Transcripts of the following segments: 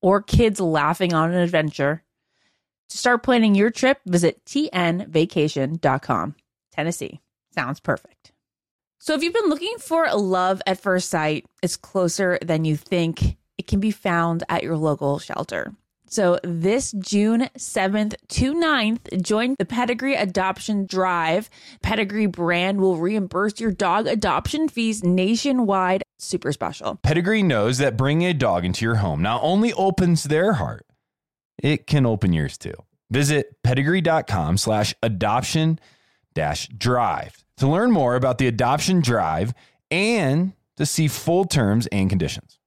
or kids laughing on an adventure. To start planning your trip, visit tnvacation.com. Tennessee sounds perfect. So, if you've been looking for love at first sight, it's closer than you think. It can be found at your local shelter. So, this June 7th to 9th, join the Pedigree Adoption Drive. Pedigree brand will reimburse your dog adoption fees nationwide. Super special. Pedigree knows that bringing a dog into your home not only opens their heart, it can open yours too. Visit pedigree.com slash adoption dash drive to learn more about the adoption drive and to see full terms and conditions.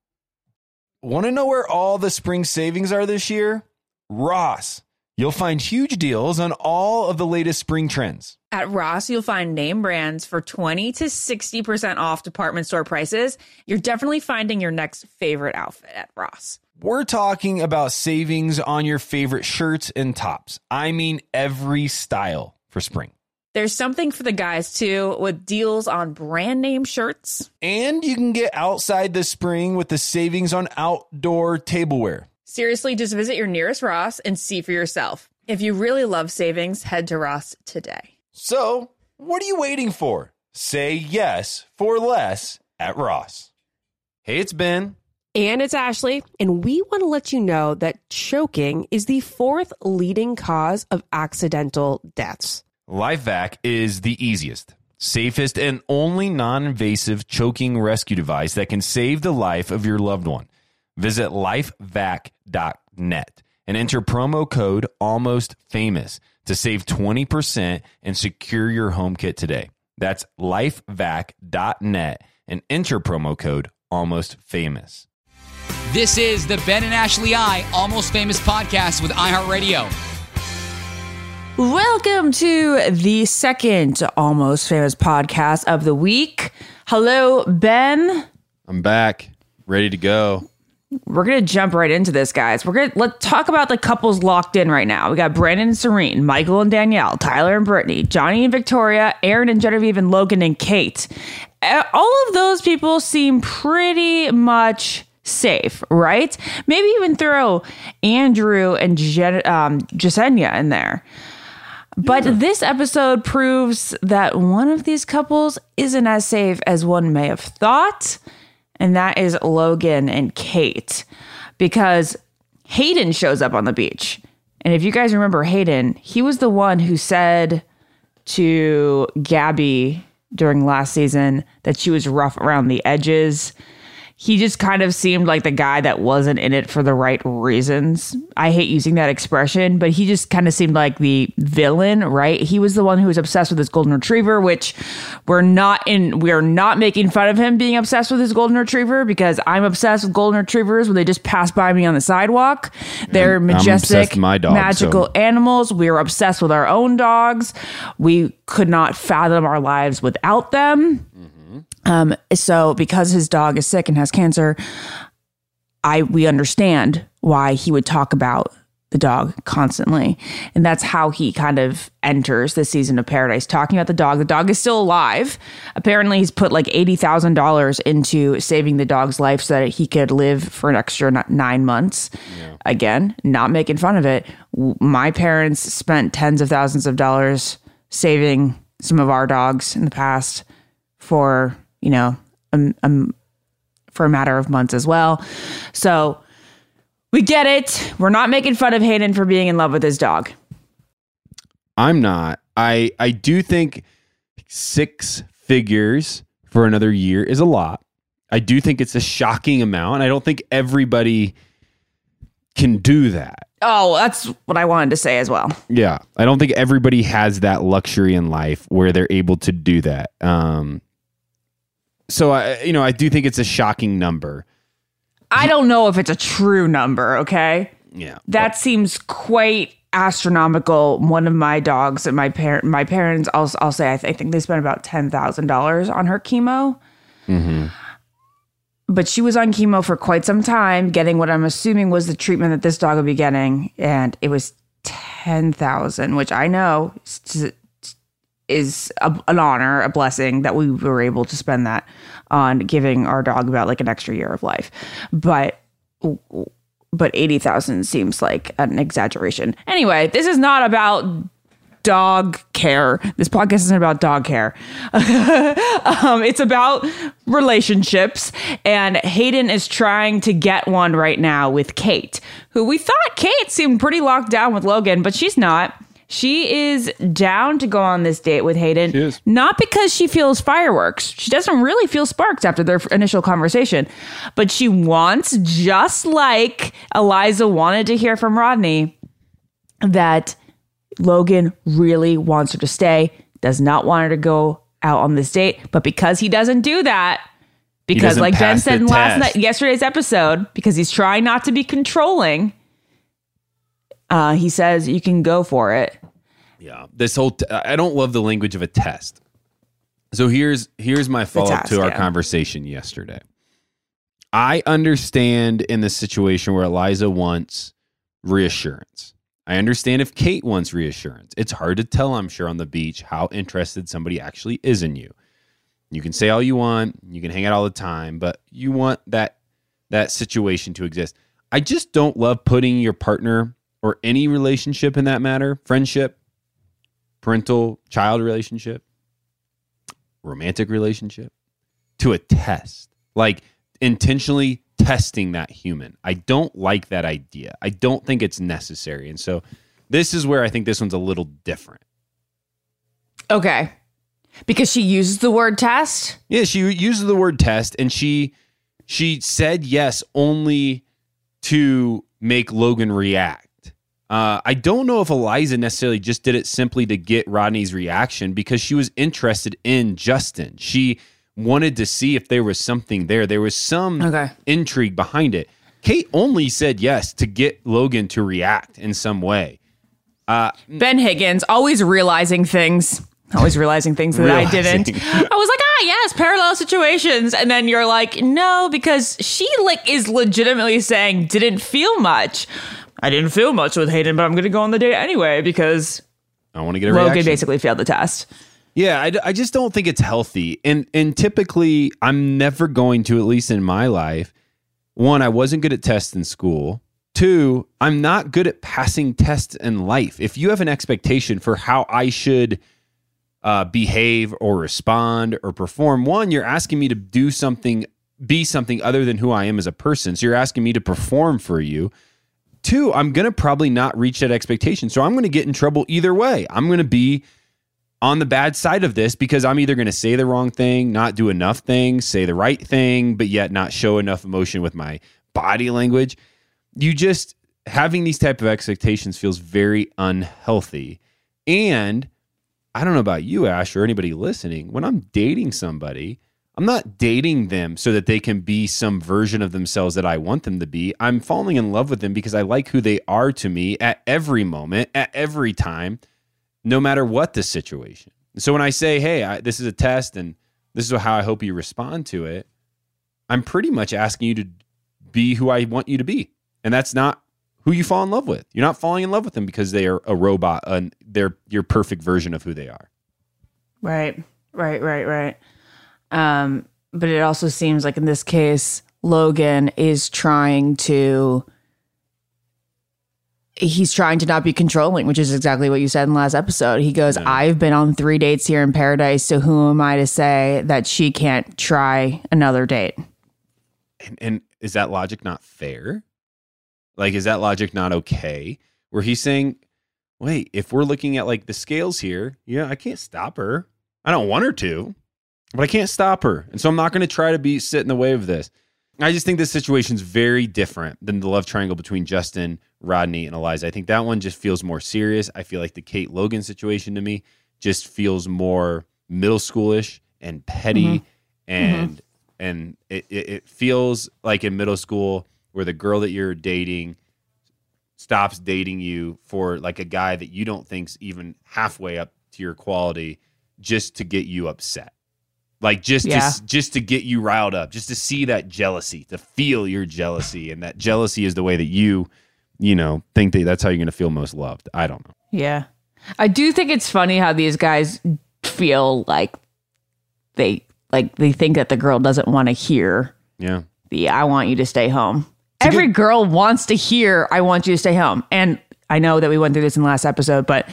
Want to know where all the spring savings are this year? Ross. You'll find huge deals on all of the latest spring trends. At Ross, you'll find name brands for 20 to 60% off department store prices. You're definitely finding your next favorite outfit at Ross. We're talking about savings on your favorite shirts and tops. I mean, every style for spring. There's something for the guys too, with deals on brand name shirts. And you can get outside this spring with the savings on outdoor tableware. Seriously, just visit your nearest Ross and see for yourself. If you really love savings, head to Ross today. So, what are you waiting for? Say yes for less at Ross. Hey, it's Ben. And it's Ashley, and we want to let you know that choking is the fourth leading cause of accidental deaths. LifeVac is the easiest, safest, and only non invasive choking rescue device that can save the life of your loved one. Visit lifevac.net and enter promo code almost famous to save 20% and secure your home kit today. That's lifevac.net and enter promo code almost famous. This is the Ben and Ashley I Almost Famous podcast with iHeartRadio. Welcome to the second Almost Famous podcast of the week. Hello, Ben. I'm back, ready to go. We're gonna jump right into this, guys. We're gonna let's talk about the couples locked in right now. We got Brandon and Serene, Michael and Danielle, Tyler and Brittany, Johnny and Victoria, Aaron and Genevieve, and Logan and Kate. Uh, All of those people seem pretty much safe, right? Maybe even throw Andrew and Jen, um, Jessenia in there. But this episode proves that one of these couples isn't as safe as one may have thought, and that is Logan and Kate. Because Hayden shows up on the beach. And if you guys remember Hayden, he was the one who said to Gabby during last season that she was rough around the edges. He just kind of seemed like the guy that wasn't in it for the right reasons. I hate using that expression, but he just kind of seemed like the villain, right? He was the one who was obsessed with his golden retriever, which we're not in we're not making fun of him being obsessed with his golden retriever because I'm obsessed with golden retrievers when they just pass by me on the sidewalk. They're I'm majestic, dog, magical so- animals. We are obsessed with our own dogs. We could not fathom our lives without them. Um, so because his dog is sick and has cancer, I we understand why he would talk about the dog constantly. And that's how he kind of enters the season of paradise, talking about the dog. The dog is still alive. Apparently, he's put like $80,000 into saving the dog's life so that he could live for an extra nine months. Again, not making fun of it. My parents spent tens of thousands of dollars saving some of our dogs in the past for, you know, um, um, for a matter of months as well. So, we get it. We're not making fun of Hayden for being in love with his dog. I'm not. I I do think six figures for another year is a lot. I do think it's a shocking amount. I don't think everybody can do that. Oh, that's what I wanted to say as well. Yeah, I don't think everybody has that luxury in life where they're able to do that. Um, so I, you know, I do think it's a shocking number. I don't know if it's a true number, okay? Yeah, That seems quite astronomical. One of my dogs and my parent, my parents, I'll, I'll say, I, th- I think they spent about ten thousand dollars on her chemo. Mm-hmm. But she was on chemo for quite some time, getting what I'm assuming was the treatment that this dog would be getting, and it was ten thousand, which I know is, is a, an honor, a blessing that we were able to spend that on giving our dog about like an extra year of life. But but 80,000 seems like an exaggeration. Anyway, this is not about dog care. This podcast isn't about dog care. um, it's about relationships. And Hayden is trying to get one right now with Kate, who we thought Kate seemed pretty locked down with Logan, but she's not. She is down to go on this date with Hayden. She is. Not because she feels fireworks. She doesn't really feel sparks after their initial conversation, but she wants, just like Eliza wanted to hear from Rodney, that Logan really wants her to stay, does not want her to go out on this date. But because he doesn't do that, because like Ben said in last night, yesterday's episode, because he's trying not to be controlling, uh, he says you can go for it. Yeah, this whole t- I don't love the language of a test. So here's here's my follow up to our yeah. conversation yesterday. I understand in the situation where Eliza wants reassurance. I understand if Kate wants reassurance. It's hard to tell, I'm sure, on the beach how interested somebody actually is in you. You can say all you want, you can hang out all the time, but you want that that situation to exist. I just don't love putting your partner or any relationship in that matter, friendship, parental child relationship, romantic relationship, to a test. Like intentionally testing that human. I don't like that idea. I don't think it's necessary. And so this is where I think this one's a little different. Okay. Because she uses the word test. Yeah, she uses the word test and she she said yes only to make Logan react. Uh, I don't know if Eliza necessarily just did it simply to get Rodney's reaction because she was interested in Justin. She wanted to see if there was something there. There was some Okay. intrigue behind it. Kate only said yes to get Logan to react in some way. Ben Higgins always realizing things. Always realizing things that I didn't. I was like, ah, yes, parallel situations. And then you're like, no, because she like is legitimately saying didn't feel much. I didn't feel much with Hayden, but I'm going to go on the date anyway because I want to get a Logan reaction. basically failed the test. Yeah, I, I just don't think it's healthy. And and typically, I'm never going to, at least in my life. One, I wasn't good at tests in school. Two, I'm not good at passing tests in life. If you have an expectation for how I should uh, behave or respond or perform, one, you're asking me to do something, be something other than who I am as a person. So you're asking me to perform for you. Two, I'm going to probably not reach that expectation. So I'm going to get in trouble either way. I'm going to be on the bad side of this because I'm either going to say the wrong thing, not do enough things, say the right thing, but yet not show enough emotion with my body language. You just having these type of expectations feels very unhealthy. And I don't know about you, Ash, or anybody listening. When I'm dating somebody, I'm not dating them so that they can be some version of themselves that I want them to be. I'm falling in love with them because I like who they are to me at every moment, at every time no matter what the situation. So when I say, "Hey, I, this is a test, and this is how I hope you respond to it," I'm pretty much asking you to be who I want you to be, and that's not who you fall in love with. You're not falling in love with them because they are a robot and they're your perfect version of who they are. Right, right, right, right. Um, but it also seems like in this case, Logan is trying to. He's trying to not be controlling, which is exactly what you said in the last episode. He goes, I've been on three dates here in paradise, so who am I to say that she can't try another date? And, and is that logic not fair? Like, is that logic not okay? Where he's saying, wait, if we're looking at like the scales here, yeah, I can't stop her. I don't want her to, but I can't stop her. And so I'm not going to try to be sit in the way of this. I just think this situation is very different than the love triangle between Justin, Rodney, and Eliza. I think that one just feels more serious. I feel like the Kate Logan situation to me just feels more middle schoolish and petty Mhm. and and it, it, it feels like in middle school where the girl that you're dating stops dating you for like a guy that you don't think's even halfway up to your quality just to get you upset like just Yeah. to just to get you riled up just to see that jealousy to feel your jealousy and that jealousy is the way that you you know think that that's how you're going to feel most loved i don't know Yeah. I do think it's funny how these guys feel like they like they think that the girl doesn't want to hear yeah the I want you to stay home. a Every good- girl wants to hear I want you to stay home. And I know that we went through this in the last episode, but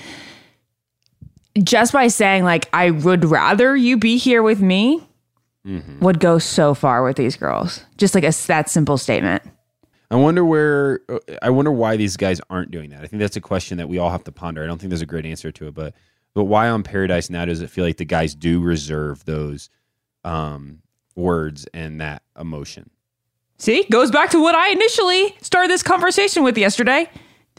just by saying like I would rather you be here with me Mm-hmm. would go so far with these girls. Just like a that simple statement. I wonder where uh, I wonder why these guys aren't doing that. I think that's a question that we all have to ponder. I don't think there's a great answer to it, but but why on Paradise now does it feel like the guys do reserve those um, words and that emotion? See, goes back to what I initially started this conversation with yesterday.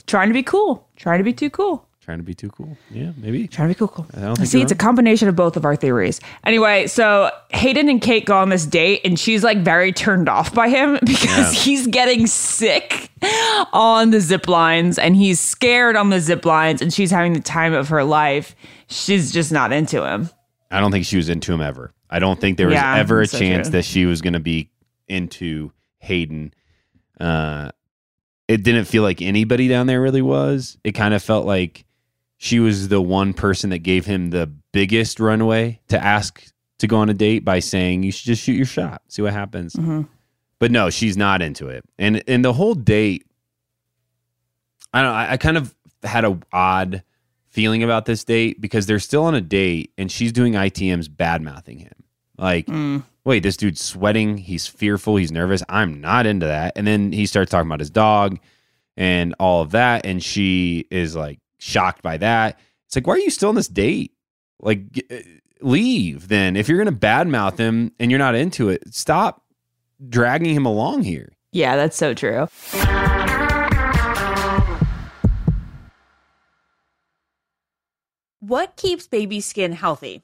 Trying to be cool. Trying to be too cool. Trying to be too cool? Yeah, maybe. Trying to be cool. cool. I don't think See, you're it's a combination of both of our theories. Anyway, so Hayden and Kate go on this date, and she's like very turned off by him because Yeah. he's getting sick on the zip lines and he's scared on the zip lines, and she's having the time of her life. She's just not into him. I don't think she was into him ever. I don't think there was Yeah, ever a so chance true. that she was going to be into Hayden. Uh, it didn't feel like anybody down there really was. It kind of felt like she was the one person that gave him the biggest runway to ask to go on a date by saying you should just shoot your shot, see what happens. Mm-hmm. But no, she's not into it. And and the whole date, I don't. know, I, I kind of had a odd feeling about this date because they're still on a date and she's doing ITM's bad mouthing him. Like, mm. wait, this dude's sweating. He's fearful. He's nervous. I'm not into that. And then he starts talking about his dog and all of that. And she is like shocked by that. It's like, why are you still on this date? Like, uh, leave then. If you're going to badmouth him and you're not into it, stop dragging him along here. Yeah, that's so true. What keeps baby skin healthy?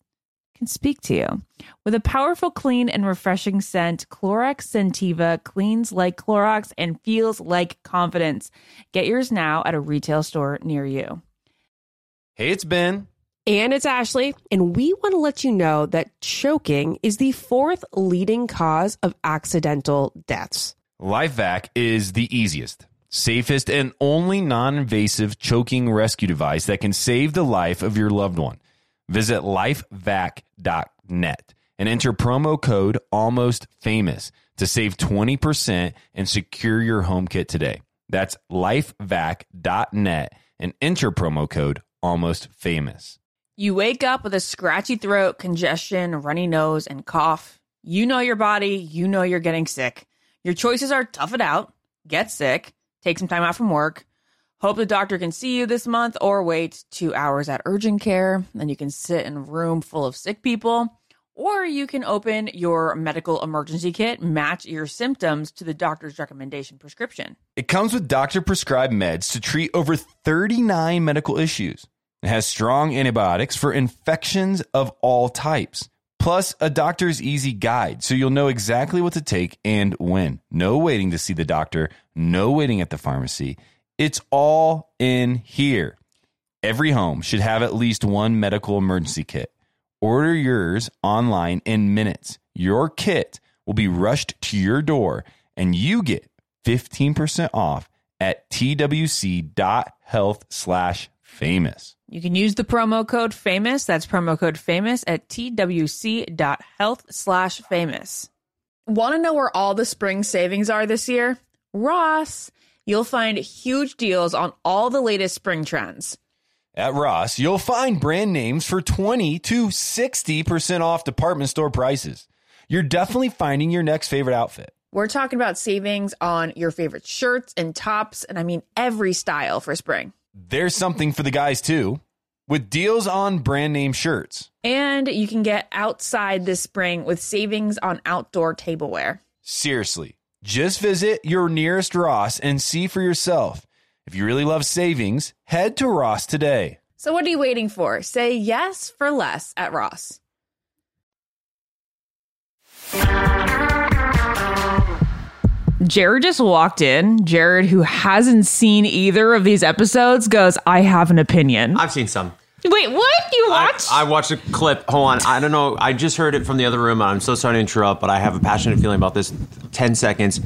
can speak to you. With a powerful, clean, and refreshing scent, Clorox Scentiva cleans like Clorox and feels like confidence. Get yours now at a retail store near you. Hey, it's Ben. And it's Ashley, and we want to let you know that choking is the fourth leading cause of accidental deaths. LifeVac is the easiest, safest, and only non invasive choking rescue device that can save the life of your loved one. Visit lifevac.net and enter promo code almost famous to save 20% and secure your home kit today. That's lifevac.net and enter promo code almost famous. You wake up with a scratchy throat, congestion, runny nose, and cough. You know your body, you know you're getting sick. Your choices are tough it out, get sick, take some time out from work, hope the doctor can see you this month, or wait two hours at urgent care. Then you can sit in a room full of sick people. Or you can open your medical emergency kit, match your symptoms to the doctor's recommendation prescription. It comes with doctor prescribed meds to treat over 39 medical issues. It has strong antibiotics for infections of all types, plus a doctor's easy guide so you'll know exactly what to take and when. No waiting to see the doctor, no waiting at the pharmacy. It's all in here. Every home should have at least one medical emergency kit. Order yours online in minutes. Your kit will be rushed to your door and you get 15% off at twc.health slash famous. You can use the promo code famous. That's promo code famous at twc.health slash famous. Want to know where all the spring savings are this year? Ross. You'll find huge deals on all the latest spring trends. At Ross, you'll find brand names for 20 to 60% off department store prices. You're definitely finding your next favorite outfit. We're talking about savings on your favorite shirts and tops, and I mean every style for spring. There's something for the guys too, with deals on brand name shirts. And you can get outside this spring with savings on outdoor tableware. Seriously, just visit your nearest Ross and see for yourself. If you really love savings, head to Ross today. So, what are you waiting for? Say yes for less at Ross. Jared just walked in. Jared, who hasn't seen either of these episodes, goes, I have an opinion. I've seen some. Wait, what? You I, watched? I watched a clip. Hold on. I don't know. I just heard it from the other room. I'm so sorry to interrupt, but I have a passionate feeling about this. 10 seconds.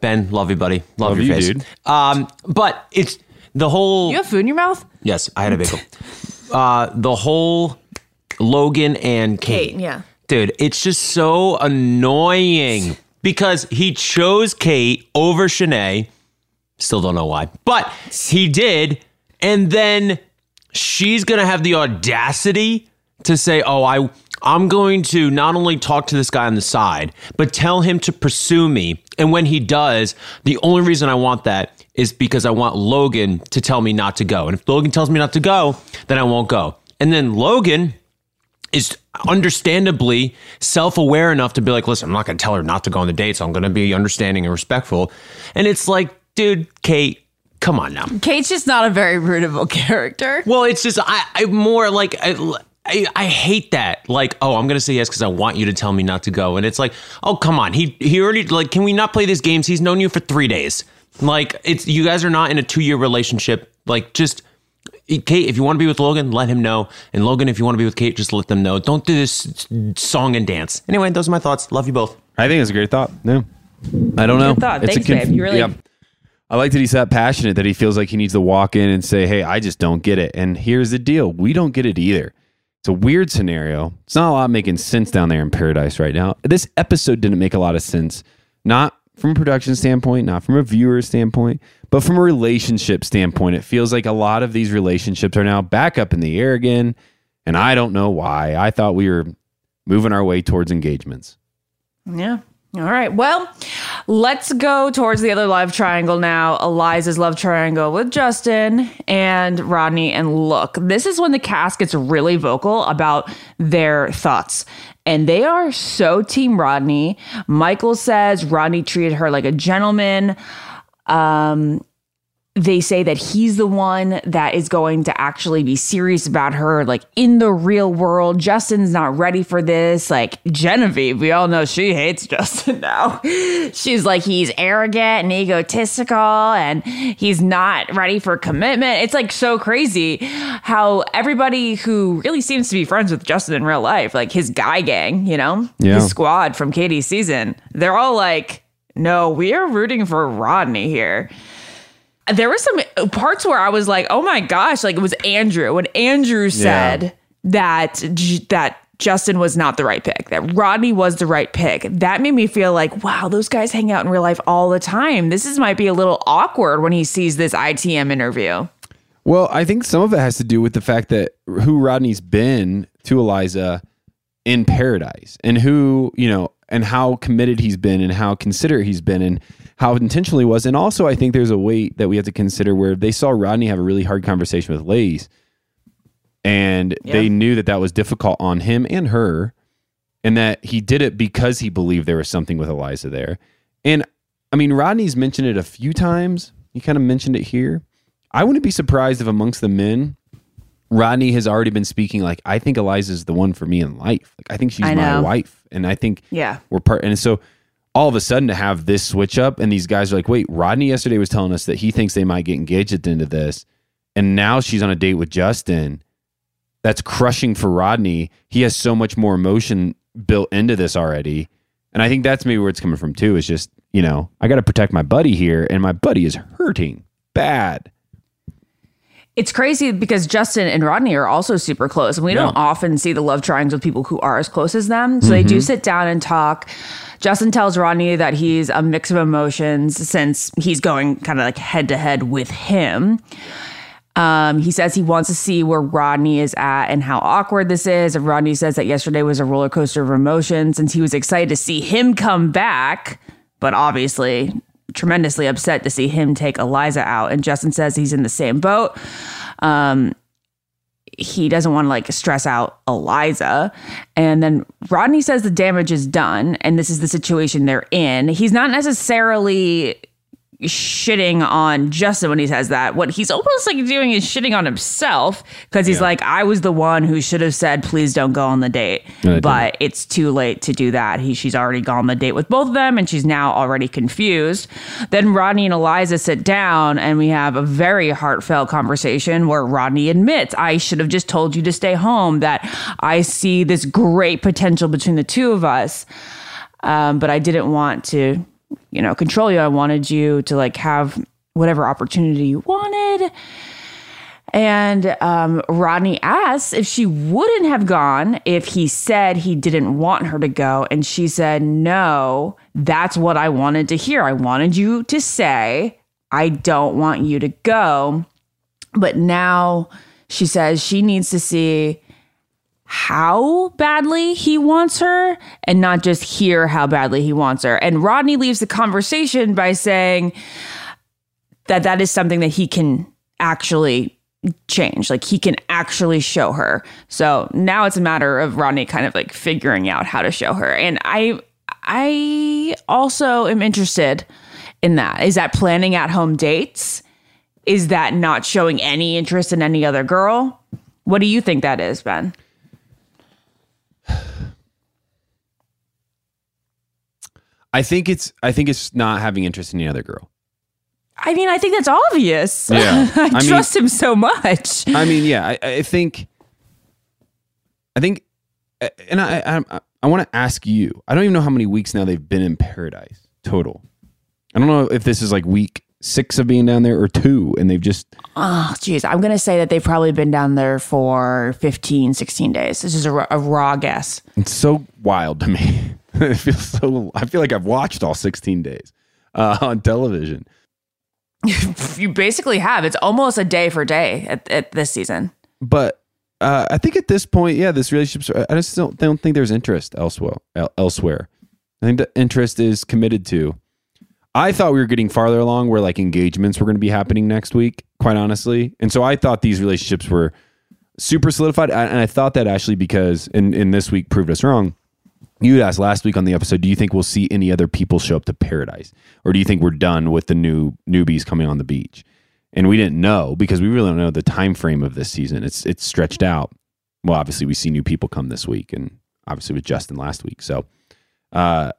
Ben, love you, buddy. Love, Love your you, face. dude. Um, but it's the whole. you have food in your mouth? Yes, I had a bagel. uh, the whole Logan and Kate. Kate, yeah. Dude, it's just so annoying because he chose Kate over Shanae. Still don't know why, but he did. And then she's going to have the audacity to say, "Oh, I I'm going to not only talk to this guy on the side, but tell him to pursue me. And when he does, the only reason I want that is because I want Logan to tell me not to go. And if Logan tells me not to go, then I won't go." And then Logan is understandably self-aware enough to be like, listen, I'm not gonna tell her not to go on the date, so I'm gonna be understanding and respectful. And it's like, dude, Kate, come on now. Kate's just not a very rootable character. Well, it's just I, I more like I, I, I hate that. Like, oh, I'm gonna say yes because I want you to tell me not to go, and it's like, oh, come on, he he already like, can we not play these games? He's known you for three days. Like, it's you guys are not in a two year relationship. Like, just Kate, if you want to be with Logan, let him know. And Logan, if you want to be with Kate, just let them know. Don't do this song and dance. Anyway, those are my thoughts. Love you both. I think it's a great thought. No, I don't know. Good thought. It's a Thanks, babe. You really- I like that he's that passionate that he feels like he needs to walk in and say, "Hey, I just don't get it." And here's the deal: we don't get it either. It's a weird scenario. It's not a lot making sense down there in paradise right now. This episode didn't make a lot of sense, not from a production standpoint, not from a viewer standpoint, but from a relationship standpoint. It feels like a lot of these relationships are now back up in the air again, and I don't know why. I thought we were moving our way towards engagements. Yeah. All right. Well, let's go towards the other love triangle now. Eliza's love triangle with Justin and Rodney. And look, this is when the cast gets really vocal about their thoughts. And they are so team Rodney. Michael says Rodney treated her like a gentleman. Um, they say that he's the one that is going to actually be serious about her, like in the real world. Justin's not ready for this. Like Genevieve, we all know she hates Justin now. She's like, he's arrogant and egotistical and he's not ready for commitment. It's like so crazy how everybody who really seems to be friends with Justin in real life, like his guy gang, you know, Yeah. his squad from Katie's season, they're all like, no, we are rooting for Rodney here there were some parts where I was like, "Oh my gosh!" Like it was Andrew when Andrew said that that Justin was not the right pick, that Rodney was the right pick. That made me feel like, wow, those guys hang out in real life all the time. This is might be a little awkward when he sees this ITM interview. Well, I think some of it has to do with the fact that who Rodney's been to Eliza in paradise and who, you know, and how committed he's been and how considerate he's been and how intentional he was. And also, I think there's a weight that we have to consider where they saw Rodney have a really hard conversation with Lace and they knew that that was difficult on him and her and that he did it because he believed there was something with Eliza there. And I mean, Rodney's mentioned it a few times. He kind of mentioned it here. I wouldn't be surprised if amongst the men, Rodney has already been speaking like, I think Eliza's the one for me in life. Like, I think she's my wife. And I think Yeah. we're part. And so all of a sudden to have this switch up, and these guys are like, wait, Rodney yesterday was telling us that he thinks they might get engaged at the end of this. And now she's on a date with Justin. That's crushing for Rodney. He has so much more emotion built into this already. And I think that's maybe where it's coming from too. Is just, you know, I got to protect my buddy here, and my buddy is hurting bad. It's crazy because Justin and Rodney are also super close, and we don't often see the love triangles with people who are as close as them. So they do sit down and talk. Justin tells Rodney that he's a mix of emotions since he's going kind of like head to head with him. Um, he says he wants to see where Rodney is at and how awkward this is. And Rodney says that yesterday was a roller coaster of emotions since he was excited to see him come back, but obviously tremendously upset to see him take Eliza out. And Justin says he's in the same boat. Um, he doesn't want to like stress out Eliza. And then Rodney says the damage is done and this is the situation they're in. He's not necessarily shitting on Justin when he says that. What he's almost like doing is shitting on himself because he's like, I was the one who should have said, please don't go on the date. And I didn't. But it's too late to do that. He she's already gone on the date with both of them and she's now already confused. Then Rodney and Eliza sit down and we have a very heartfelt conversation where Rodney admits, I should have just told you to stay home, that I see this great potential between the two of us. Um, but I didn't want to, you know, control you. I wanted you to like have whatever opportunity you wanted. And um, Rodney asks if she wouldn't have gone if he said he didn't want her to go. And she said, No, that's what I wanted to hear. I wanted you to say, I don't want you to go. But now she says she needs to see how badly he wants her and not just hear how badly he wants her. And Rodney leaves the conversation by saying that that is something that he can actually change. Like he can actually show her. So now it's a matter of Rodney kind of like figuring out how to show her. And I I also am interested in that. Is that planning at home dates? Is that not showing any interest in any other girl? What do you think that is, Ben? I think it's I think it's not having interest in the other girl. I mean, I think that's obvious. Yeah. I, I mean- trust him so much. I mean, yeah, I, I think, I think, and I, I, I want to ask you. I don't even know how many weeks now they've been in paradise total. I don't know if this is like week six of being down there or two, and they've just ah, Oh, geez. I'm going to say that they've probably been down there for 15, 16 days. This is a, a raw guess. it's so wild to me. it feels so. I feel like I've watched all sixteen days uh, on television. You basically have. It's almost a day for day at, at this season. but uh, I think at this point, yeah, this relationship. I just don't don't think there's interest elsewhere. Elsewhere, I think the interest is committed to. I thought we were getting farther along, where like engagements were going to be happening next week. Quite honestly, and so I thought these relationships were super solidified, and and I thought that actually because in in this week proved us wrong. You asked last week on the episode, do you think we'll see any other people show up to paradise? Or do you think we're done with the new newbies coming on the beach? And we didn't know because we really don't know the time frame of this season. It's it's stretched out. Well, obviously we see new people come this week and obviously with Justin last week. So uh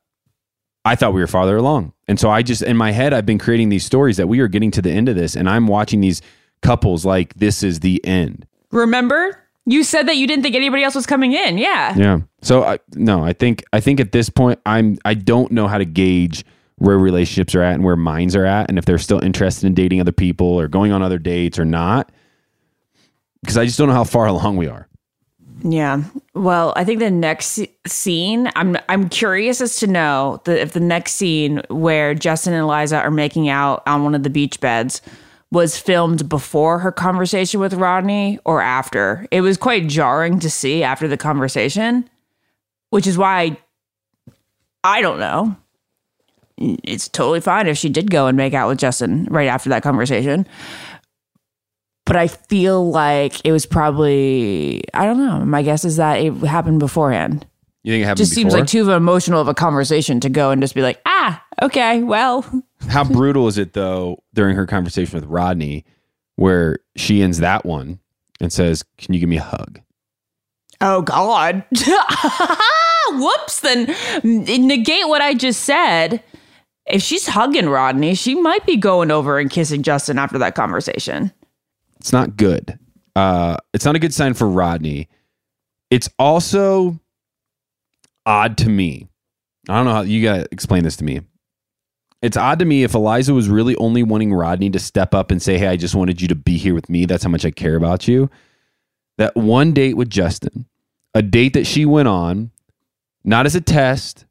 I thought we were farther along. And so I just in my head I've been creating these stories that we are getting to the end of this and I'm watching these couples like this is the end. Remember? You said that you didn't think anybody else was coming in. Yeah. Yeah. So I no, I think I think at this point I'm I don't know how to gauge where relationships are at and where minds are at and if they're still interested in dating other people or going on other dates or not. Because I just don't know how far along we are. Yeah. Well, I think the next scene, I'm I'm curious as to know the, if the next scene where Justin and Eliza are making out on one of the beach beds was filmed before her conversation with Rodney or after. It was quite jarring to see after the conversation, which is why I don't know. It's totally fine if she did go and make out with Justin right after that conversation but I feel like it was probably I don't know. My guess is that it happened beforehand. You think it happened Just seems like too emotional of a conversation to go and just be like, ah, okay, well, How brutal is it though during her conversation with Rodney, where she ends that one and says, "Can you give me a hug?" oh god, whoops. Then negate what I just said. If she's hugging Rodney, she might be going over and kissing Justin after that conversation. It's not good. Uh, it's not a good sign for Rodney. It's also odd to me. I don't know how you gotta explain this to me. It's odd to me if Eliza was really only wanting Rodney to step up and say, Hey, I just wanted you to be here with me. That's how much I care about you. That one date with Justin, a date that she went on, not as a test,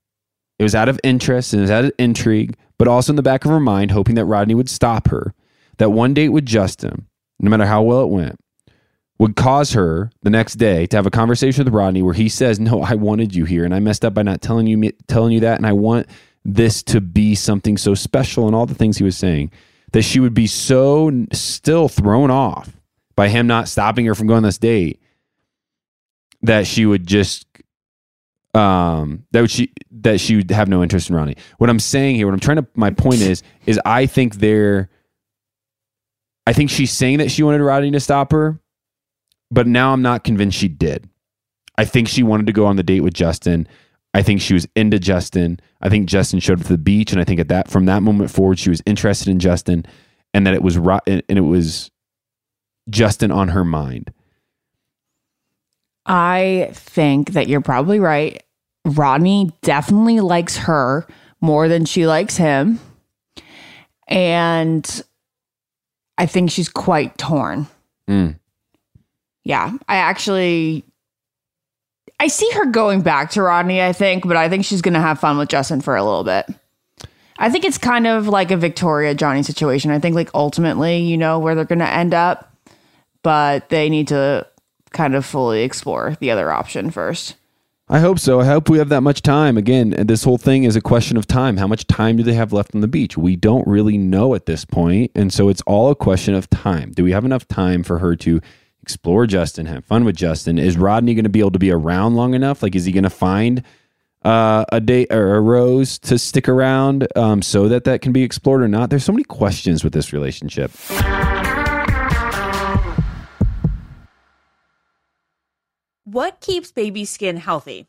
it was out of interest and it was out of intrigue, but also in the back of her mind, hoping that Rodney would stop her. That one date with Justin, no matter how well it went, would cause her the next day to have a conversation with Rodney where he says, "No, I wanted you here, and I messed up by not telling you telling you that, and I want this to be something so special." And all the things he was saying, that she would be so still thrown off by him not stopping her from going on this date that she would just um that she that she would have no interest in Ronnie. What I'm saying here, what I'm trying to my point is is I think they're I think she's saying that she wanted Rodney to stop her, but now I'm not convinced she did. I think she wanted to go on the date with Justin. I think she was into Justin. I think Justin showed up to the beach, and I think at that from that moment forward, she was interested in Justin, and that it was and it was Justin on her mind. I think that you're probably right. Rodney definitely likes her more than she likes him. And I think she's quite torn. Mm. Yeah. I actually I see her going back to Rodney, I think, but I think she's gonna have fun with Justin for a little bit. I think it's kind of like a Victoria Johnny situation. I think like ultimately, you know, where they're gonna end up, but they need to kind of fully explore the other option first. I hope so. I hope we have that much time. Again, this whole thing is a question of time. How much time do they have left on the beach? We don't really know at this point, and so it's all a question of time. Do we have enough time for her to explore Justin, have fun with Justin? Is Rodney going to be able to be around long enough? Like, is he going to find uh, a date or a rose to stick around um, so that that can be explored or not? There's so many questions with this relationship. What keeps baby skin healthy?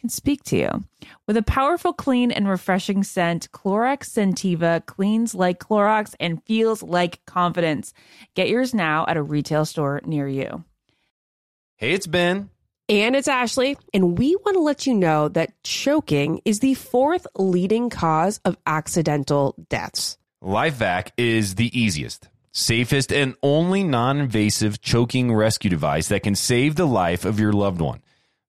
can speak to you. With a powerful, clean, and refreshing scent, Clorox Scentiva cleans like Clorox and feels like confidence. Get yours now at a retail store near you. Hey, it's Ben. And it's Ashley, and we want to let you know that choking is the fourth leading cause of accidental deaths. LifeVac is the easiest, safest, and only non invasive choking rescue device that can save the life of your loved one.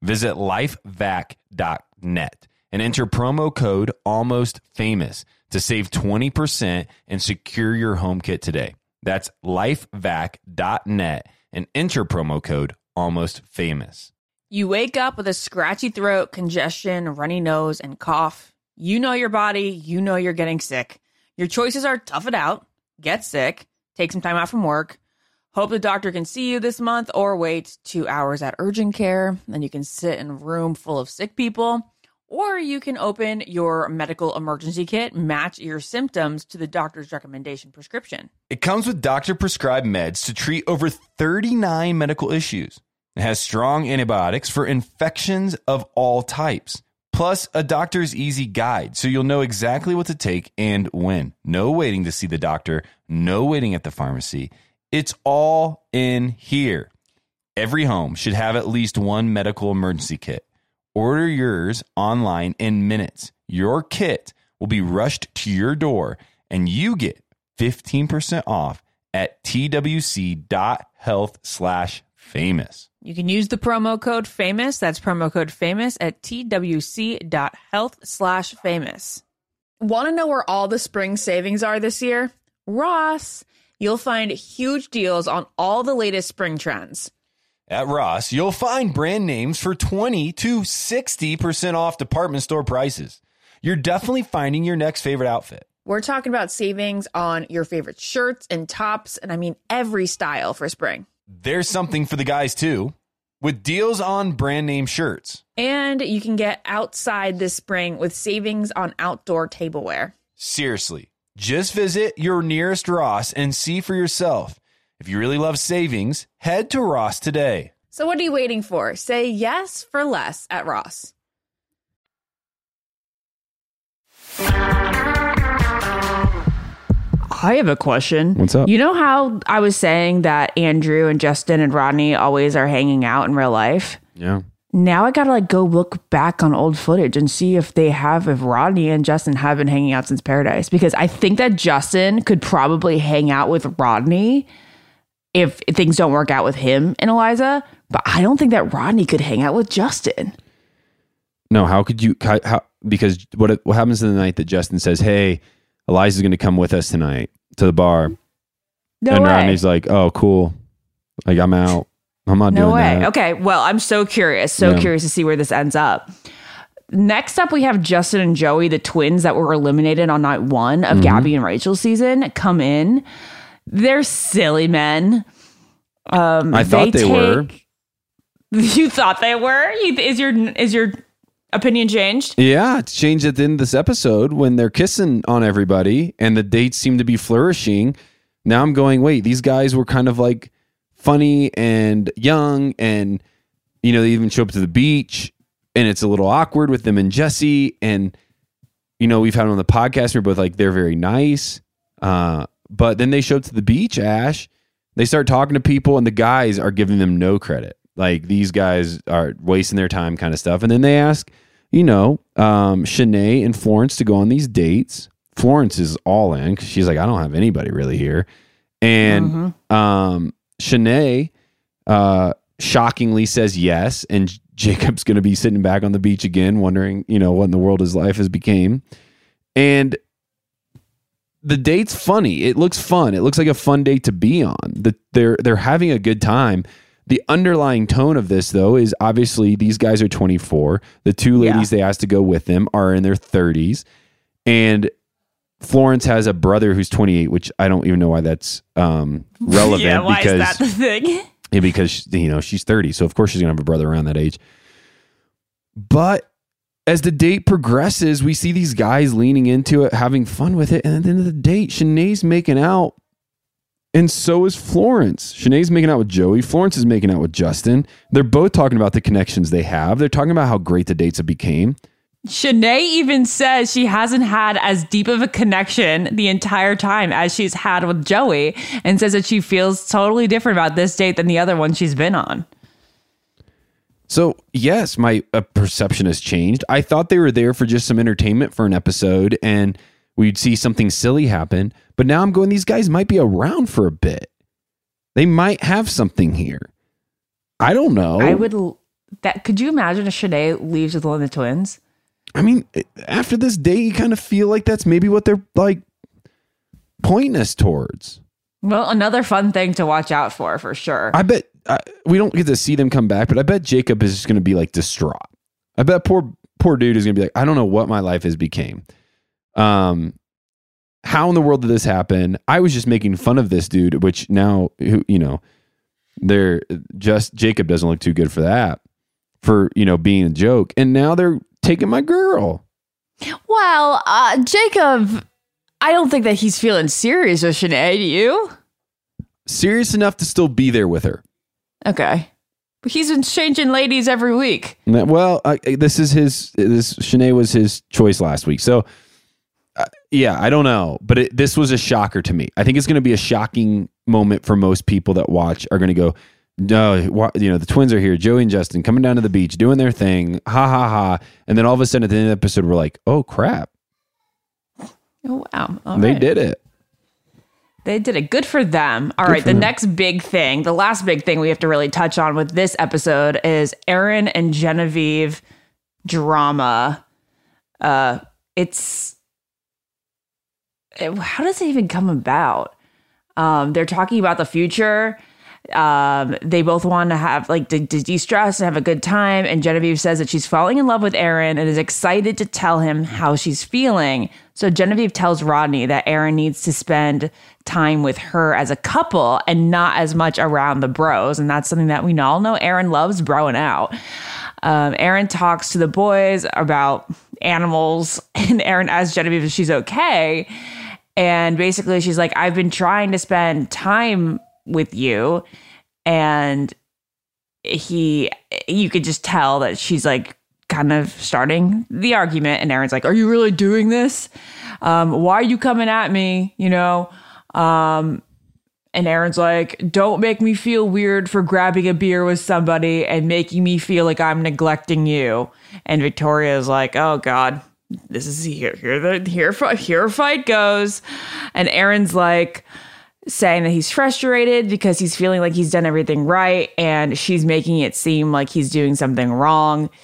Visit lifevac.net and enter promo code almost famous to save 20% and secure your home kit today. That's lifevac.net and enter promo code almost famous. You wake up with a scratchy throat, congestion, runny nose, and cough. You know your body, you know you're getting sick. Your choices are tough it out, get sick, take some time out from work, hope the doctor can see you this month, or wait two hours at urgent care. Then you can sit in a room full of sick people. Or you can open your medical emergency kit, match your symptoms to the doctor's recommendation prescription. It comes with doctor prescribed meds to treat over 39 medical issues. It has strong antibiotics for infections of all types, plus a doctor's easy guide so you'll know exactly what to take and when. No waiting to see the doctor, no waiting at the pharmacy. It's all in here. Every home should have at least one medical emergency kit. Order yours online in minutes. Your kit will be rushed to your door and you get 15% off at twc.health slash famous. You can use the promo code famous. That's promo code famous at twc.health slash famous. Want to know where all the spring savings are this year? Ross. You'll find huge deals on all the latest spring trends. At Ross, you'll find brand names for 20 to 60% off department store prices. You're definitely finding your next favorite outfit. We're talking about savings on your favorite shirts and tops, and I mean every style for spring. There's something for the guys too, with deals on brand name shirts. And you can get outside this spring with savings on outdoor tableware. Seriously, just visit your nearest Ross and see for yourself. If you really love savings, head to Ross today. So, what are you waiting for? Say yes for less at Ross. I have a question. What's up? You know how I was saying that Andrew and Justin and Rodney always are hanging out in real life? Yeah. Now I gotta like go look back on old footage and see if they have, if Rodney and Justin have been hanging out since Paradise. Because I think that Justin could probably hang out with Rodney if things don't work out with him and Eliza. But I don't think that Rodney could hang out with Justin. No, how could you? How, how because what what happens in the night that Justin says, "Hey, Eliza's going to come with us tonight to the bar," No and way. Rodney's like, "Oh, cool. Like I'm out. I'm not No doing way. that." Okay. Well, I'm so curious. So Yeah. curious to see where this ends up. Next up, we have Justin and Joey, the twins that were eliminated on night one Mm-hmm. of Gabby and Rachel's season, come in. They're silly men. Um, I thought they were. You thought they were? You, is your is your opinion changed? Yeah, it's changed at the end of this episode when they're kissing on everybody and the dates seem to be flourishing. Now I'm going, wait, these guys were kind of like funny and young and you know, they even show up to the beach and it's a little awkward with them and Jesse and you know, we've had them on the podcast, we're both like they're very nice. Uh, but then they show up to the beach, Ash. They start talking to people and the guys are giving them no credit. Like these guys are wasting their time kind of stuff. And then they ask, you know, um, Shanae and Florence to go on these dates. Florence is all in because she's like, I don't have anybody really here. And um, Shanae uh, shockingly says yes. And Jacob's going to be sitting back on the beach again, wondering, you know, what in the world his life has became. And the date's funny. It looks fun. It looks like a fun date to be on. The, they're they're having a good time. The underlying tone of this, though, is obviously these guys are 24. The two ladies they asked to go with them are in their 30s, and Florence has a brother who's 28, which I don't even know why that's um, relevant yeah. Why because is that the thing? yeah, because you know she's 30, so of course she's gonna have a brother around that age. But as the date progresses, we see these guys leaning into it, having fun with it, and at the end of the date, Shanae's making out, and so is Florence. Shanae's making out with Joey. Florence is making out with Justin. They're both talking about the connections they have. They're talking about how great the dates have became. Shanae even says she hasn't had as deep of a connection the entire time as she's had with Joey and says that she feels totally different about this date than the other one she's been on. So, yes, my uh, perception has changed. I thought they were there for just some entertainment for an episode and we'd see something silly happen. But now I'm going, these guys might be around for a bit. They might have something here. I don't know. I would l- that. Could you imagine if Shanae leaves with one of the twins? I mean, after this day, you kind of feel like that's maybe what they're like pointing us towards. Well, another fun thing to watch out for, for sure. I bet I, we don't get to see them come back, but I bet Jacob is just going to be like distraught. I bet poor poor dude is going to be like, I don't know what my life has became. Um, how in the world did this happen? I was just making fun of this dude, which now who you know, they're just Jacob doesn't look too good for that, for you know being a joke, and now they're taking my girl. well, uh, Jacob, I don't think that he's feeling serious with Shanae. Do you? Serious enough to still be there with her. Okay. But he's been changing ladies every week. Well, uh, this is his. This Shanae was his choice last week. So, uh, yeah, I don't know, but it, this was a shocker to me. I think it's going to be a shocking moment for most people that watch. Are going to go, no, you know, the twins are here, Joey and Justin coming down to the beach, doing their thing, ha ha ha, and then all of a sudden at the end of the episode, we're like, oh crap, Oh, wow. All they right. did it. They did it. Good for them. All right. for The them. next big thing, the last big thing we have to really touch on with this episode is Aaron and Genevieve drama. Uh, it's it- how does it even come about? Um, they're talking about the future. Um, they both want to have like to, to de-stress and have a good time. And Genevieve says that she's falling in love with Aaron and is excited to tell him how she's feeling. So Genevieve tells Rodney that Aaron needs to spend time with her as a couple and not as much around the bros. And that's something that we all know Aaron loves broing out. Um, Aaron talks to the boys about animals, and Aaron asks Genevieve if she's okay. And basically, she's like, I've been trying to spend time with you. And he, you could just tell that she's like kind of starting the argument. And Aaron's like, Are you really doing this? Um, why are you coming at me? You know? Um, and Aaron's like, Don't make me feel weird for grabbing a beer with somebody and making me feel like I'm neglecting you. And Victoria's like, Oh God, this is here, here, the here, fi- here fight goes. And Aaron's like, saying that he's frustrated because he's feeling like he's done everything right and she's making it seem like he's doing something wrong.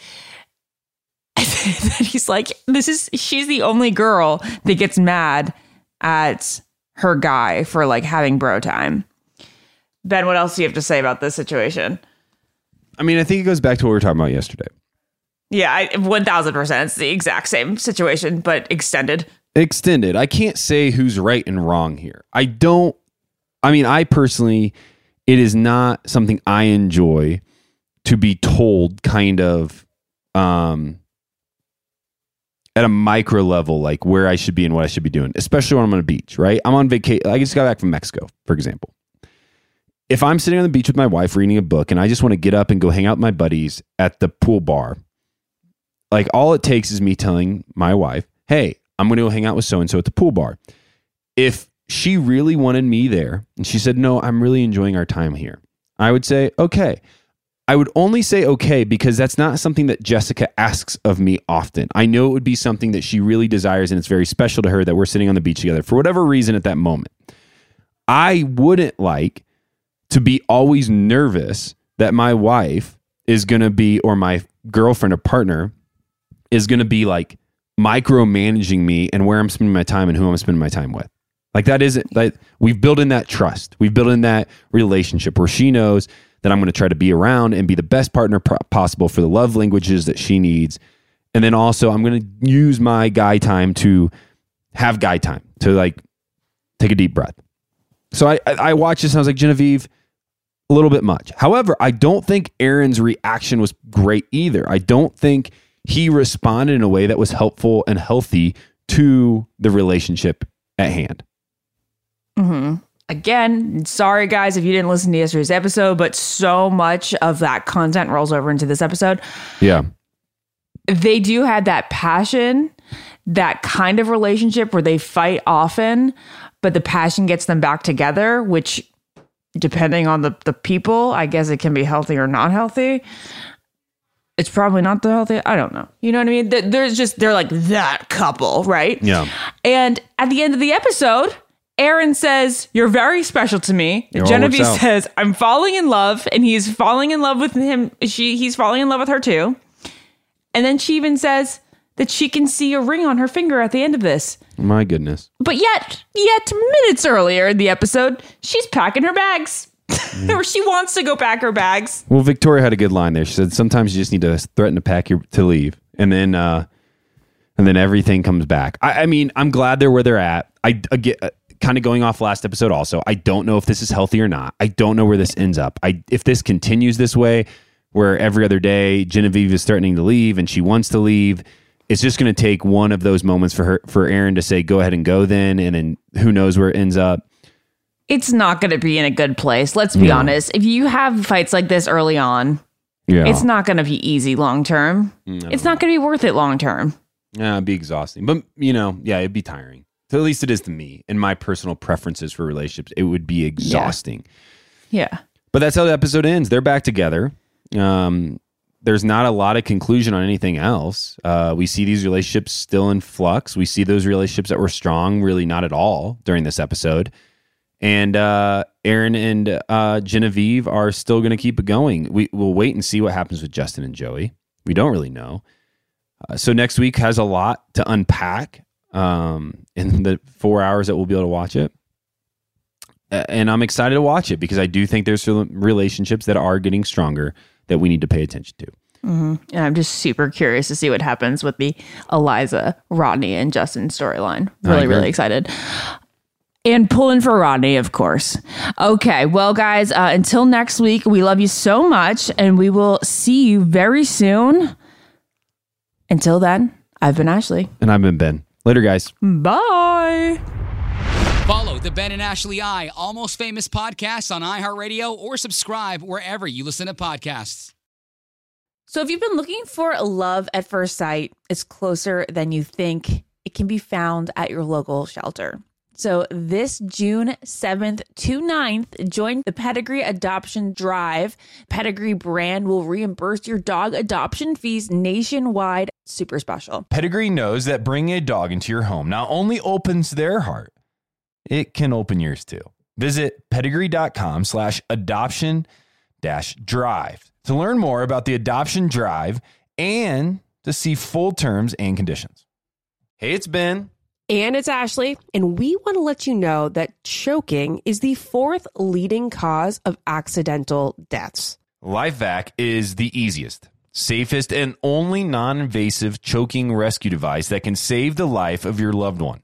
And he's like, this is she's the only girl that gets mad at her guy for like having bro time. Ben, what else do you have to say about this situation? I mean, I think it goes back to what we were talking about yesterday. Yeah, I, 1000%. It's the exact same situation, but extended. extended. I can't say who's right and wrong here. I don't I mean, I personally it is not something I enjoy to be told kind of um at a micro level like where I should be and what I should be doing, especially when I'm on a beach, right? I'm on vacation. I just got back from Mexico, for example. If I'm sitting on the beach with my wife reading a book and I just want to get up and go hang out with my buddies at the pool bar, like all it takes is me telling my wife, "Hey, I'm going to go hang out with so and so at the pool bar." If she really wanted me there and she said, "No, I'm really enjoying our time here," I would say, "Okay." I would only say okay because that's not something that Jessica asks of me often. I know it would be something that she really desires and it's very special to her that we're sitting on the beach together for whatever reason at that moment. I wouldn't like to be always nervous that my wife is going to be, or my girlfriend or partner is going to be like micromanaging me and where I'm spending my time and who I'm spending my time with. Like that isn't like we've built in that trust. We've built in that relationship where she knows that I'm going to try to be around and be the best partner possible for the love languages that she needs. And then also I'm going to use my guy time to have guy time to like take a deep breath. So I, I I watched this and I was like, Genevieve, a little bit much. However, I don't think Aaron's reaction was great either. I don't think he responded in a way that was helpful and healthy to the relationship at hand. Mm-hmm. Again, sorry guys if you didn't listen to yesterday's episode, but so much of that content rolls over into this episode. Yeah. they do have that passion, that kind of relationship where they fight often, but the passion gets them back together, which depending on the, the people, I guess it can be healthy or not healthy. it's probably not the healthy. I don't know. You know what I mean? Th- There's just they're like that couple, right? Yeah. And at the end of the episode, Aaron says, "You're very special to me." It Genevieve says, "I'm falling in love," and he's falling in love with him. She he's falling in love with her too. And then she even says that she can see a ring on her finger at the end of this. My goodness. But yet, yet minutes earlier in the episode, she's packing her bags. or she wants to go pack her bags. Well, Victoria had a good line there. She said, "Sometimes you just need to threaten to pack your to leave, and then uh, and then everything comes back." I, I mean, I'm glad they're where they're at. I, I get kind of going off last episode. Also, I don't know if this is healthy or not. I don't know where this ends up. I if this continues this way, where every other day Genevieve is threatening to leave and she wants to leave. It's just going to take one of those moments for her for Aaron to say, "Go ahead and go." Then, and then who knows where it ends up. It's not going to be in a good place. Let's be No. honest. If you have fights like this early on, Yeah, it's not going to be easy long term. It's not going to be worth it long term. Yeah, it'd be exhausting. But you know, yeah, it'd be tiring. So at least it is to me and my personal preferences for relationships. It would be exhausting. Yeah. But that's how the episode ends. They're back together. Um, there's not a lot of conclusion on anything else. Uh, we see these relationships still in flux. We see those relationships that were strong, really not at all during this episode. And uh, Aaron and uh, Genevieve are still going to keep it going. We, we'll wait and see what happens with Justin and Joey. We don't really know. Uh, so next week has a lot to unpack um, in the four hours that we'll be able to watch it. And I'm excited to watch it because I do think there's some relationships that are getting stronger that we need to pay attention to. And I'm just super curious to see what happens with the Eliza, Rodney, and Justin storyline. Really, really excited. And pulling for Rodney, of course. Okay, well, guys, uh, until next week, we love you so much, and we will see you very soon. Until then, I've been Ashley. And I've been Ben. Later, guys. Bye. Follow the Ben and Ashley I Almost Famous podcast on iHeartRadio or subscribe wherever you listen to podcasts. So, if you've been looking for love at first sight, it's closer than you think. It can be found at your local shelter. So, this June 7th to 9th, join the Pedigree Adoption Drive. Pedigree brand will reimburse your dog adoption fees nationwide. Super special. Pedigree knows that bringing a dog into your home not only opens their heart, it can open yours too. Visit pedigree.com slash adoption dash drive to learn more about the adoption drive and to see full terms and conditions. Hey, it's Ben. And it's Ashley, and we want to let you know that choking is the fourth leading cause of accidental deaths. LifeVac is the easiest, safest, and only non invasive choking rescue device that can save the life of your loved one.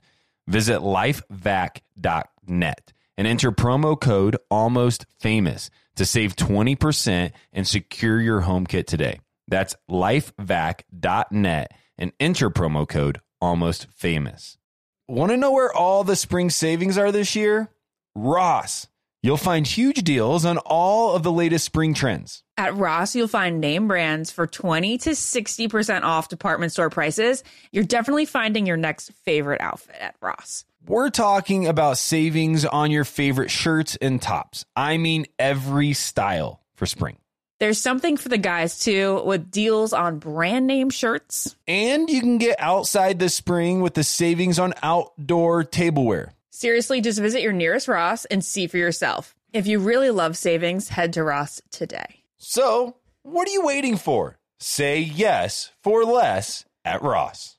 Visit lifevac.net and enter promo code almost famous to save 20% and secure your home kit today. That's lifevac.net and enter promo code almost famous. Want to know where all the spring savings are this year? Ross. You'll find huge deals on all of the latest spring trends. At Ross, you'll find name brands for 20 to 60% off department store prices. You're definitely finding your next favorite outfit at Ross. We're talking about savings on your favorite shirts and tops. I mean, every style for spring. There's something for the guys too, with deals on brand name shirts. And you can get outside this spring with the savings on outdoor tableware. Seriously, just visit your nearest Ross and see for yourself. If you really love savings, head to Ross today. So, what are you waiting for? Say yes for less at Ross.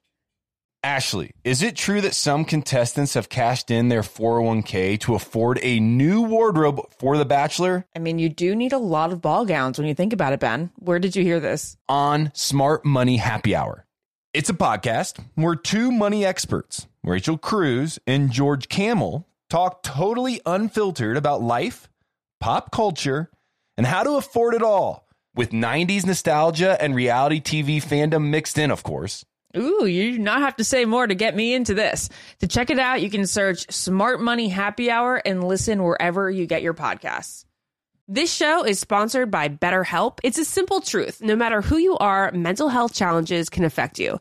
Ashley, is it true that some contestants have cashed in their 401k to afford a new wardrobe for The Bachelor? I mean, you do need a lot of ball gowns when you think about it, Ben. Where did you hear this? on Smart Money Happy Hour. It's a podcast where two money experts, Rachel Cruz and George Kamel, talk totally unfiltered about life, pop culture, and how to afford it all with 90s nostalgia and reality TV fandom mixed in, of course. Ooh, you do not have to say more to get me into this. To check it out, you can search Smart Money Happy Hour and listen wherever you get your podcasts. This show is sponsored by BetterHelp. It's a simple truth. No matter who you are, mental health challenges can affect you.